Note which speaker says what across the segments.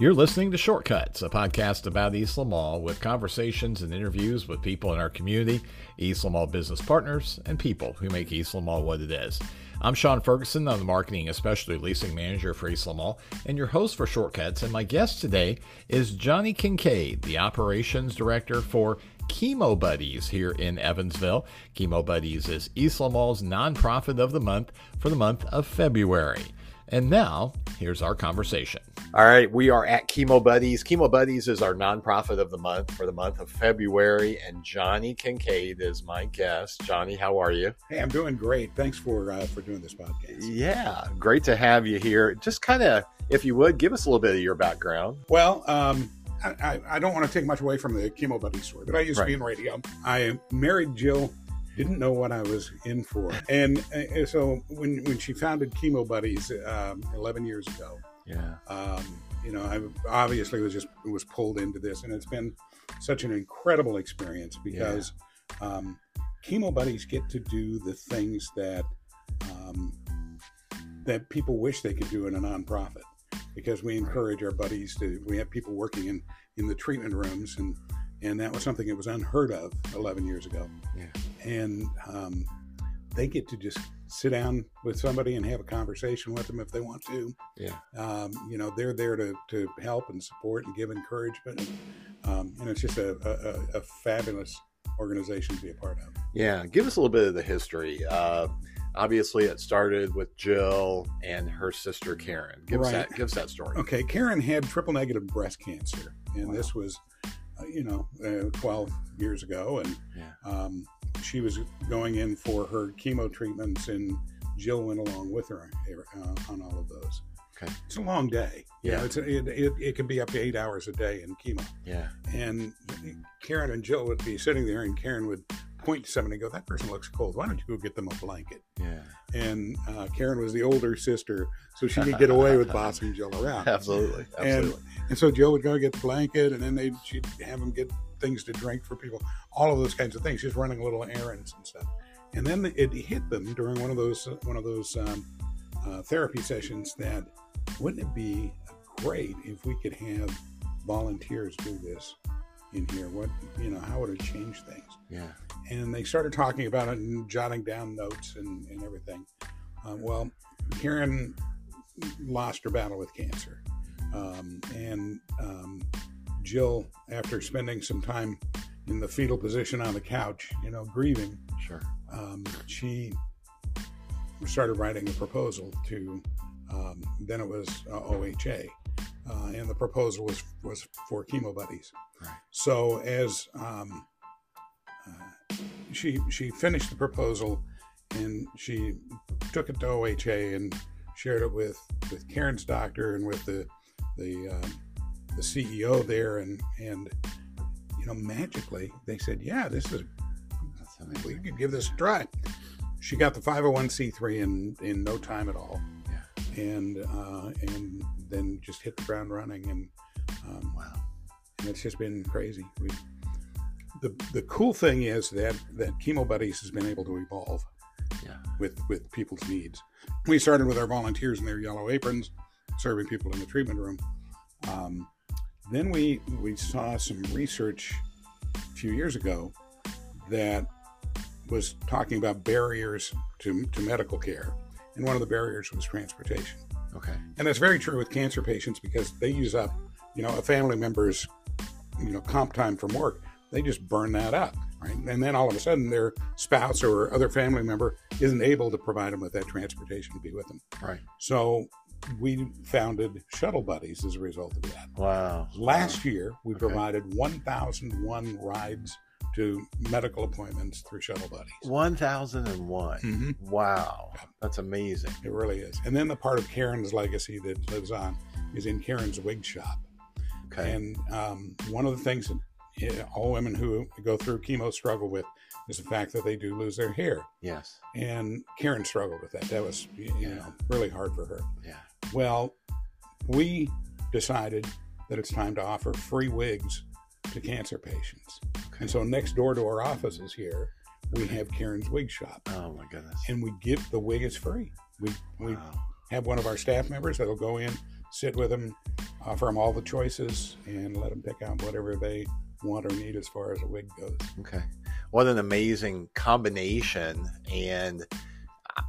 Speaker 1: You're listening to Shortcuts, a podcast about Eastland Mall with conversations and interviews with people in our community, Eastland Mall business partners, and people who make Eastland Mall what it is. I'm Sean Ferguson. I'm the marketing especially leasing manager for Eastland Mall and your host for Shortcuts. And my guest today is Johnny Kincaid, the operations director for Chemo Buddies here in Evansville. Chemo Buddies is Eastland Mall's nonprofit of the month for the month of February. And now, here's our conversation. All right, we are at Chemo Buddies. Chemo Buddies is our nonprofit of the month for the month of February, and Johnny Kincaid is my guest. Johnny, how are you?
Speaker 2: Hey, I'm doing great. Thanks for uh, for doing this podcast.
Speaker 1: Yeah, great to have you here. Just kind of, if you would, give us a little bit of your background.
Speaker 2: Well, um, I, I, don't want to take much away from the Chemo Buddies story, but I used right. to be in radio. I married Jill didn't know what I was in for. And uh, so when when she founded Chemo Buddies um, 11 years ago,
Speaker 1: yeah, um,
Speaker 2: you know, I obviously was just was pulled into this, and it's been such an incredible experience because yeah. um, Chemo Buddies get to do the things that um, that people wish they could do in a nonprofit because we encourage our buddies to. We have people working in in the treatment rooms and and that was something that was unheard of 11 years ago.
Speaker 1: Yeah.
Speaker 2: And um, they get to just sit down with somebody and have a conversation with them if they want to.
Speaker 1: Yeah.
Speaker 2: Um, you know, they're there to, to help and support and give encouragement. Um, and it's just a, a, a, fabulous organization to be a part of.
Speaker 1: Yeah. Give us a little bit of the history. Uh, obviously, it started with Jill and her sister Karen. Give right. us that. Give us that story.
Speaker 2: Okay, Karen had triple negative breast cancer, and wow. this was you know, uh, 12 years ago. And
Speaker 1: yeah.
Speaker 2: um, she was going in for her chemo treatments, and Jill went along with her uh, on all of those.
Speaker 1: Okay.
Speaker 2: It's a long day.
Speaker 1: Yeah.
Speaker 2: You know, it's a, it, it, it, can be up to eight hours a day in chemo.
Speaker 1: Yeah.
Speaker 2: And Karen and Jill would be sitting there, and Karen would point to somebody and go, That person looks cold. Why don't you go get them a blanket?
Speaker 1: Yeah.
Speaker 2: And uh, Karen was the older sister, so she could get away with bossing Jill around.
Speaker 1: Absolutely. Absolutely.
Speaker 2: And, and so Jill would go get the blanket, and then they she'd have them get things to drink for people, all of those kinds of things. She's running little errands and stuff. And then it hit them during one of those one of those um, uh, therapy sessions that wouldn't it be great if we could have volunteers do this in here? What you know, how would it change things?
Speaker 1: Yeah.
Speaker 2: And they started talking about it and jotting down notes and, and everything. Uh, well, Karen lost her battle with cancer. Um, and um, Jill, after spending some time in the fetal position on the couch, you know, grieving,
Speaker 1: sure,
Speaker 2: um, she started writing a proposal to. Um, then it was uh, OHA, uh, and the proposal was was for chemo buddies.
Speaker 1: Right.
Speaker 2: So as um, she she finished the proposal, and she took it to OHA and shared it with with Karen's doctor and with the the um, the CEO there, and and you know magically they said, yeah, this is we could give this a try. She got the 501c3 in in no time at all,
Speaker 1: yeah.
Speaker 2: and uh, and then just hit the ground running, and um, wow, and it's just been crazy. We the the cool thing is that that Chemo Buddies has been able to evolve,
Speaker 1: yeah.
Speaker 2: with with people's needs. We started with our volunteers in their yellow aprons, serving people in the treatment room. Um, then we we saw some research a few years ago that was talking about barriers to, to medical care, and one of the barriers was transportation.
Speaker 1: Okay,
Speaker 2: and that's very true with cancer patients because they use up, you know, a family member's, you know, comp time from work. They just burn that up, right? And then all of a sudden, their spouse or other family member isn't able to provide them with that transportation to be with them.
Speaker 1: Right.
Speaker 2: So we founded Shuttle Buddies as a result of that.
Speaker 1: Wow.
Speaker 2: Last year, we okay. provided 1,001 rides to medical appointments through Shuttle Buddies.
Speaker 1: 1001. Mm-hmm. Wow. That's amazing.
Speaker 2: It really is. And then the part of Karen's legacy that lives on is in Karen's wig shop.
Speaker 1: Okay.
Speaker 2: And um, one of the things that all women who go through chemo struggle with is the fact that they do lose their hair.
Speaker 1: Yes.
Speaker 2: And Karen struggled with that. That was, you yeah. know, really hard for her.
Speaker 1: Yeah.
Speaker 2: Well, we decided that it's time to offer free wigs to cancer patients. Okay. And so next door to our offices here, we have Karen's Wig Shop.
Speaker 1: Oh my goodness.
Speaker 2: And we give the wig is free. We we wow. have one of our staff members that'll go in sit with them, offer them all the choices, and let them pick out whatever they want or need as far as a wig goes.
Speaker 1: Okay. What an amazing combination. And I,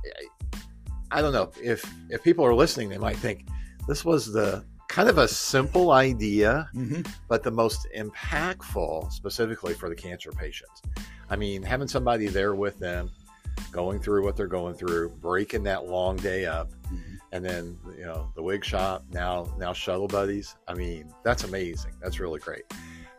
Speaker 1: I don't know if, if people are listening, they might think this was the kind of a simple idea,
Speaker 2: Mm-hmm.
Speaker 1: but the most impactful specifically for the cancer patients. I mean, having somebody there with them, going through what they're going through, breaking that long day up,
Speaker 2: Mhm.
Speaker 1: and then you know the wig shop now now shuttle buddies. I mean, that's amazing. That's really great.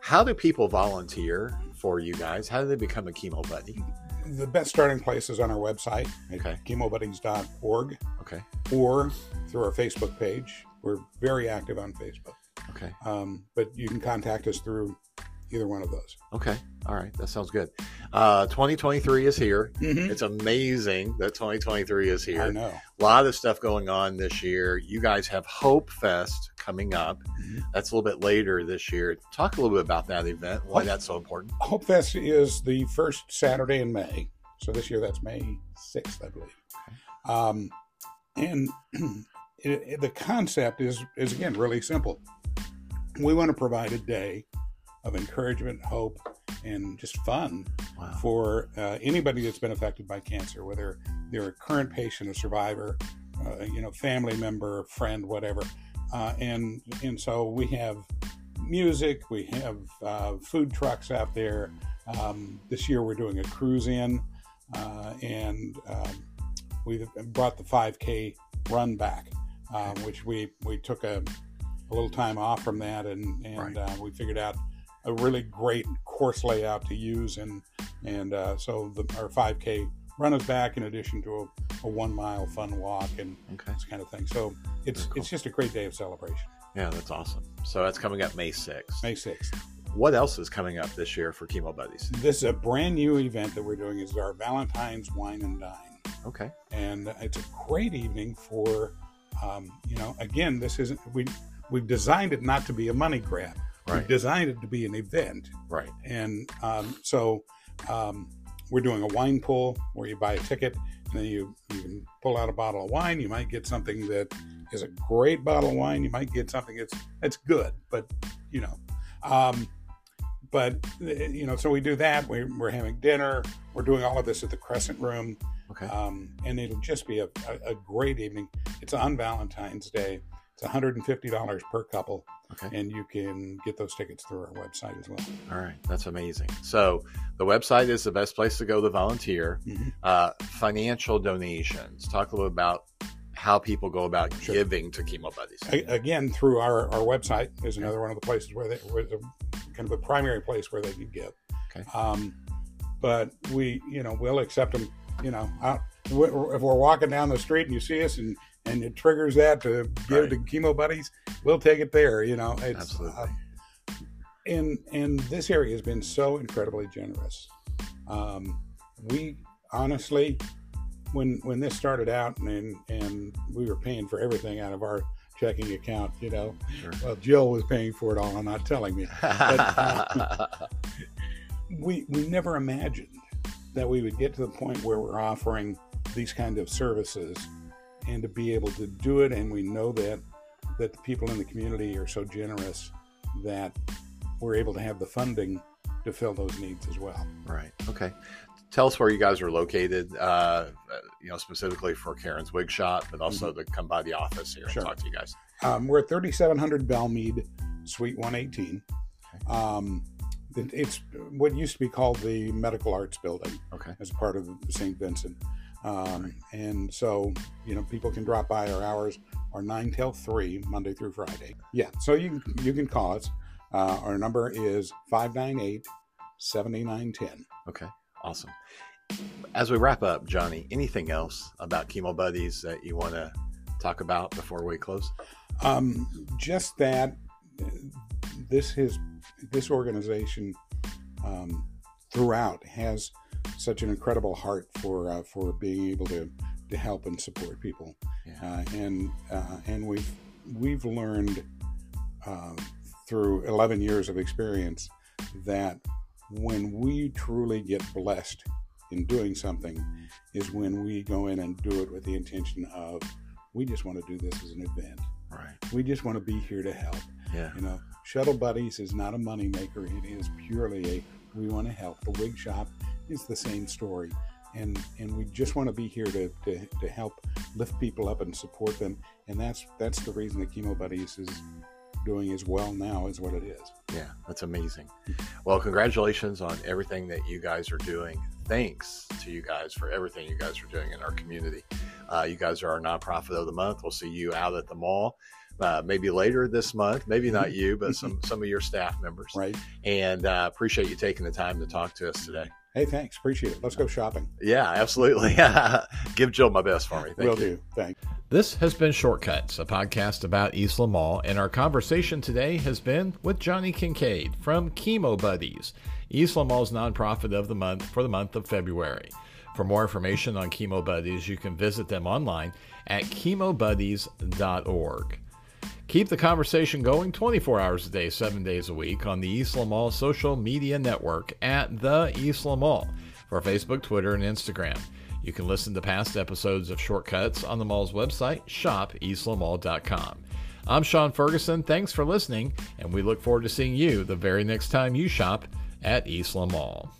Speaker 1: How do people volunteer for you guys? How do they become a chemo buddy?
Speaker 2: The best starting place is on our website at
Speaker 1: Okay.
Speaker 2: chemobuddies.org
Speaker 1: Okay.
Speaker 2: or through our Facebook page. We're very active on Facebook.
Speaker 1: Okay.
Speaker 2: Um, but you can contact us through either one of those.
Speaker 1: Okay. All right. That sounds good. Uh, 2023 is here.
Speaker 2: Mm-hmm.
Speaker 1: It's amazing that 2023 is here.
Speaker 2: I know.
Speaker 1: A lot of stuff going on this year. You guys have Hope Fest coming up.
Speaker 2: Mhm.
Speaker 1: That's a little bit later this year. Talk a little bit about that event, why
Speaker 2: Hope-
Speaker 1: that's so important.
Speaker 2: Hope Fest is the first Saturday in May. So this year that's May 6th, I believe. Um, and it, it- the concept is, is, again, really simple. We want to provide a day of encouragement, hope, and just fun
Speaker 1: Wow.
Speaker 2: for uh, anybody that's been affected by cancer, whether they're a current patient, a survivor, uh, you know, family member, friend, whatever. Uh, and and so we have music, we have uh, food trucks out there. Um, this year we're doing a cruise in, uh, and um, we brought the 5K run back, uh, which we we took a, a little time off from that, and and
Speaker 1: Right.
Speaker 2: uh, we figured out a really great course layout to use, and and uh, so the, our 5K run is back in addition to a, a one mile fun walk and
Speaker 1: Okay.
Speaker 2: this kind of thing. So it's
Speaker 1: cool.
Speaker 2: it's just a great day of celebration.
Speaker 1: Yeah, that's awesome. So that's coming up May 6th.
Speaker 2: May 6th.
Speaker 1: What else is coming up this year for Chemo Buddies?
Speaker 2: This is a brand new event that we're doing. is our Valentine's Wine and Dine,
Speaker 1: Okay.
Speaker 2: and it's a great evening for, um, you know, again, this isn't we we've designed it not to be a money grab.
Speaker 1: Right.
Speaker 2: designed it to be an event,
Speaker 1: Right.
Speaker 2: and um, so um, we're doing a wine pull where you buy a ticket and then you you can pull out a bottle of wine. You might get something that is a great bottle of wine. You might get something that's that's good, but you know. Um, but uh, you know, so we do that. We're, we're having dinner. We're doing all of this at the Crescent Room,
Speaker 1: Okay.
Speaker 2: um, and it'll just be a, a, a great evening. It's on Valentine's Day. It's $150 per couple,
Speaker 1: Okay.
Speaker 2: and you can get those tickets through our website as well.
Speaker 1: All right. That's amazing. So the website is the best place to go to volunteer.
Speaker 2: Mhm.
Speaker 1: Uh, financial donations. Talk a little about how people go about
Speaker 2: Sure.
Speaker 1: giving to Chemo Buddies.
Speaker 2: Again through our, our website is another one of the places where they where the, kind of the primary place where they can give.
Speaker 1: Okay.
Speaker 2: Um, but we, you know, we'll accept them. You know, out, if we're walking down the street and you see us and and it triggers that to give
Speaker 1: Right.
Speaker 2: to chemo buddies, we'll take it there. You know, it's
Speaker 1: Absolutely.
Speaker 2: uh, and and this area has been so incredibly generous. Um, we honestly, when when this started out and and we were paying for everything out of our checking account, you know,
Speaker 1: Sure.
Speaker 2: well, Jill was paying for it all and not telling me. uh, We we never imagined that we would get to the point where we're offering these kind of services and to be able to do it and we know that that the people in the community are so generous that we're able to have the funding to fill those needs as well.
Speaker 1: right. Okay. Tell us where you guys are located, uh, you know, specifically for Karen's Wig Shop, but also to come by the office here
Speaker 2: Mm-hmm. Sure.
Speaker 1: and talk to you guys.
Speaker 2: Um, we're at 3700 Bellemeade, Suite 118. Um, it's what used to be called the Medical Arts Building
Speaker 1: Okay.
Speaker 2: as part of the St. Vincent. Um, and so, you know, people can drop by. Our hours are 9 till 3, Monday through Friday. Yeah, so you, can- you can call us. Uh, our number is 598 7910.
Speaker 1: Okay. Awesome. As we wrap up, Johnny, anything else about Chemo Buddies that you want to talk about before we close?
Speaker 2: Um, just that uh, this is this organization um, throughout has such an incredible heart for uh, for being able to to help and support people,
Speaker 1: Yeah.
Speaker 2: uh, and uh, and we've we've learned um, through 11 years of experience that when we truly get blessed in doing something is when we go in and do it with the intention of we just want to do this as an event
Speaker 1: Right.
Speaker 2: We just want to be here to help.
Speaker 1: Yeah.
Speaker 2: You know, Shuttle Buddies is not a moneymaker. It is purely a we want to help. The wig shop is the same story. And, and we just want to be here to, to, to help lift people up and support them. And that's that's the reason that Chemo Buddies is doing as well now as what it is.
Speaker 1: Yeah, that's amazing. Well, congratulations on everything that you guys are doing. Thanks to you guys for everything you guys are doing in our community. Uh, you guys are our nonprofit of the month. We'll see you out at the mall. Uh, maybe later this month, maybe not you, but some some of your staff members.
Speaker 2: Right.
Speaker 1: And uh, appreciate you taking the time to talk to us today.
Speaker 2: Hey, thanks. Appreciate it. Let's go shopping.
Speaker 1: Yeah, absolutely. Give Jill my best for me. Thank
Speaker 2: Will
Speaker 1: you.
Speaker 2: do. Thanks.
Speaker 1: This has been Shortcuts, a podcast about East Mall, and our conversation today has been with Johnny Kincaid from Chemo Buddies, East Mall's nonprofit of the month for the month of February. For more information on Chemo Buddies, you can visit them online at chemobuddies.org. Keep the conversation going 24 hours a day, 7 days a week on the East Mall social media network at The East Mall for Facebook, Twitter, and Instagram. You can listen to past episodes of Shortcuts on the mall's website, shopeastlandmall.com. I'm Sean Ferguson. Thanks for listening, and we look forward to seeing you the very next time you shop at East Mall.